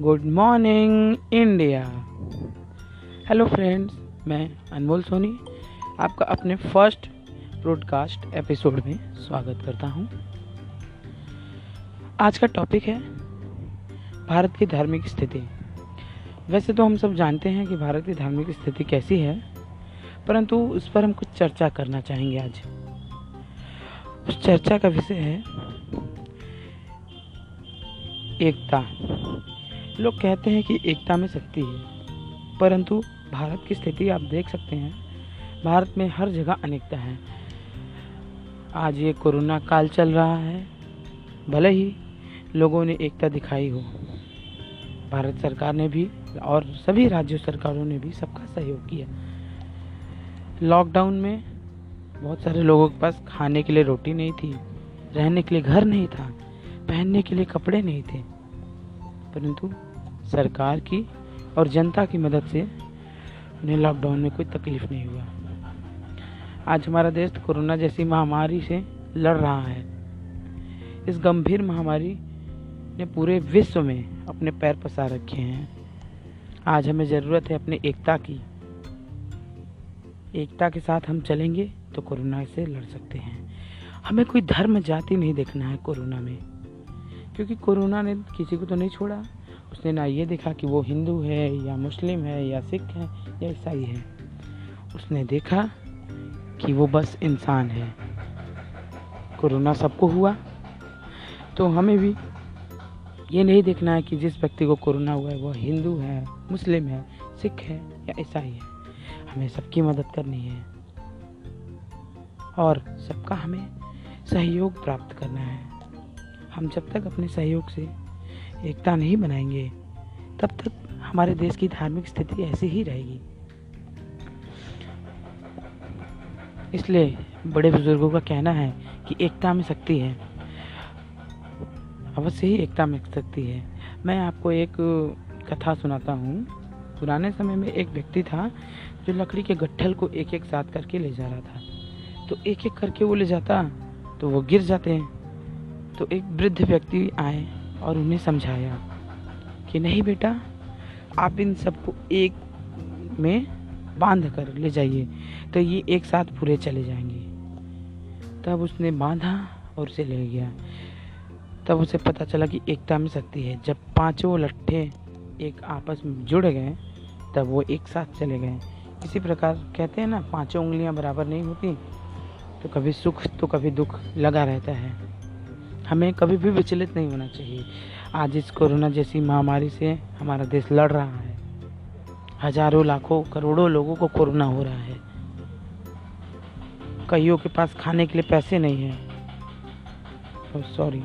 Good morning, India. Hello friends, मैं अनमोल सोनी, आपका अपने फ़र्स्ट ब्रॉडकास्ट एपिसोड में स्वागत करता हूँ। आज का टॉपिक है भारत की धार्मिक स्थिति। वैसे तो हम सब जानते हैं कि भारत की धार्मिक स्थिति कैसी है, परंतु उस पर हम कुछ चर्चा करना चाहेंगे आज। उस चर्चा का विषय है एकता। लोग कहते हैं कि एकता में शक्ति है, परंतु भारत की स्थिति आप देख सकते हैं। भारत में हर जगह अनेकता है। आज ये कोरोना काल चल रहा है। भले ही लोगों ने एकता दिखाई हो, भारत सरकार ने भी और सभी राज्य सरकारों ने भी सबका सहयोग किया। लॉकडाउन में बहुत सारे लोगों के पास खाने के लिए रोटी नहीं थी, रहने के लिए घर नहीं था, पहनने के लिए कपड़े नहीं थे, परंतु सरकार की और जनता की मदद से उन्हें लॉकडाउन में कोई तकलीफ़ नहीं हुआ। आज हमारा देश कोरोना जैसी महामारी से लड़ रहा है। इस गंभीर महामारी ने पूरे विश्व में अपने पैर पसार रखे हैं। आज हमें ज़रूरत है अपनी एकता की। एकता के साथ हम चलेंगे तो कोरोना से लड़ सकते हैं। हमें कोई धर्म जाति नहीं देखना है कोरोना में, क्योंकि कोरोना ने किसी को तो नहीं छोड़ा। उसने ना ये देखा कि वो हिंदू है या मुस्लिम है या सिख है या ईसाई है। उसने देखा कि वो बस इंसान है। कोरोना सबको हुआ। तो हमें भी ये नहीं देखना है कि जिस व्यक्ति को कोरोना हुआ है, वो हिंदू है, मुस्लिम है, सिख है या ईसाई है। हमें सबकी मदद करनी है। और सबका हमें सहयोग प्राप्त करना है। हम जब तक अपने सहयोग से एकता नहीं बनाएँगे, तब तक हमारे देश की धार्मिक स्थिति ऐसी ही रहेगी। इसलिए बड़े बुज़ुर्गों का कहना है कि एकता में शक्ति है। अवश्य ही एकता में शक्ति है। मैं आपको एक कथा सुनाता हूँ। पुराने समय में एक व्यक्ति था जो लकड़ी के गट्ठल को एक एक साथ करके ले जा रहा था। तो एक एक करके वो ले जाता तो वो गिर जाते। हैं तो एक वृद्ध व्यक्ति आए और उन्हें समझाया कि नहीं बेटा, आप इन सबको एक में बाँध कर ले जाइए तो ये एक साथ पूरे चले जाएँगे। तब उसने बांधा और उसे ले गया। तब उसे पता चला कि एकता में शक्ति है। जब पाँचों लट्ठे एक आपस में जुड़ गए, तब वो एक साथ चले गए। इसी प्रकार कहते हैं ना, पाँचों उंगलियाँ बराबर नहीं होती तो कभी सुख तो कभी दुख लगा रहता है। हमें कभी भी विचलित नहीं होना चाहिए। आज इस कोरोना जैसी महामारी से हमारा देश लड़ रहा है। हज़ारों लाखों, करोड़ों लोगों को कोरोना हो रहा है। कईयों के पास खाने के लिए पैसे नहीं है। सॉरी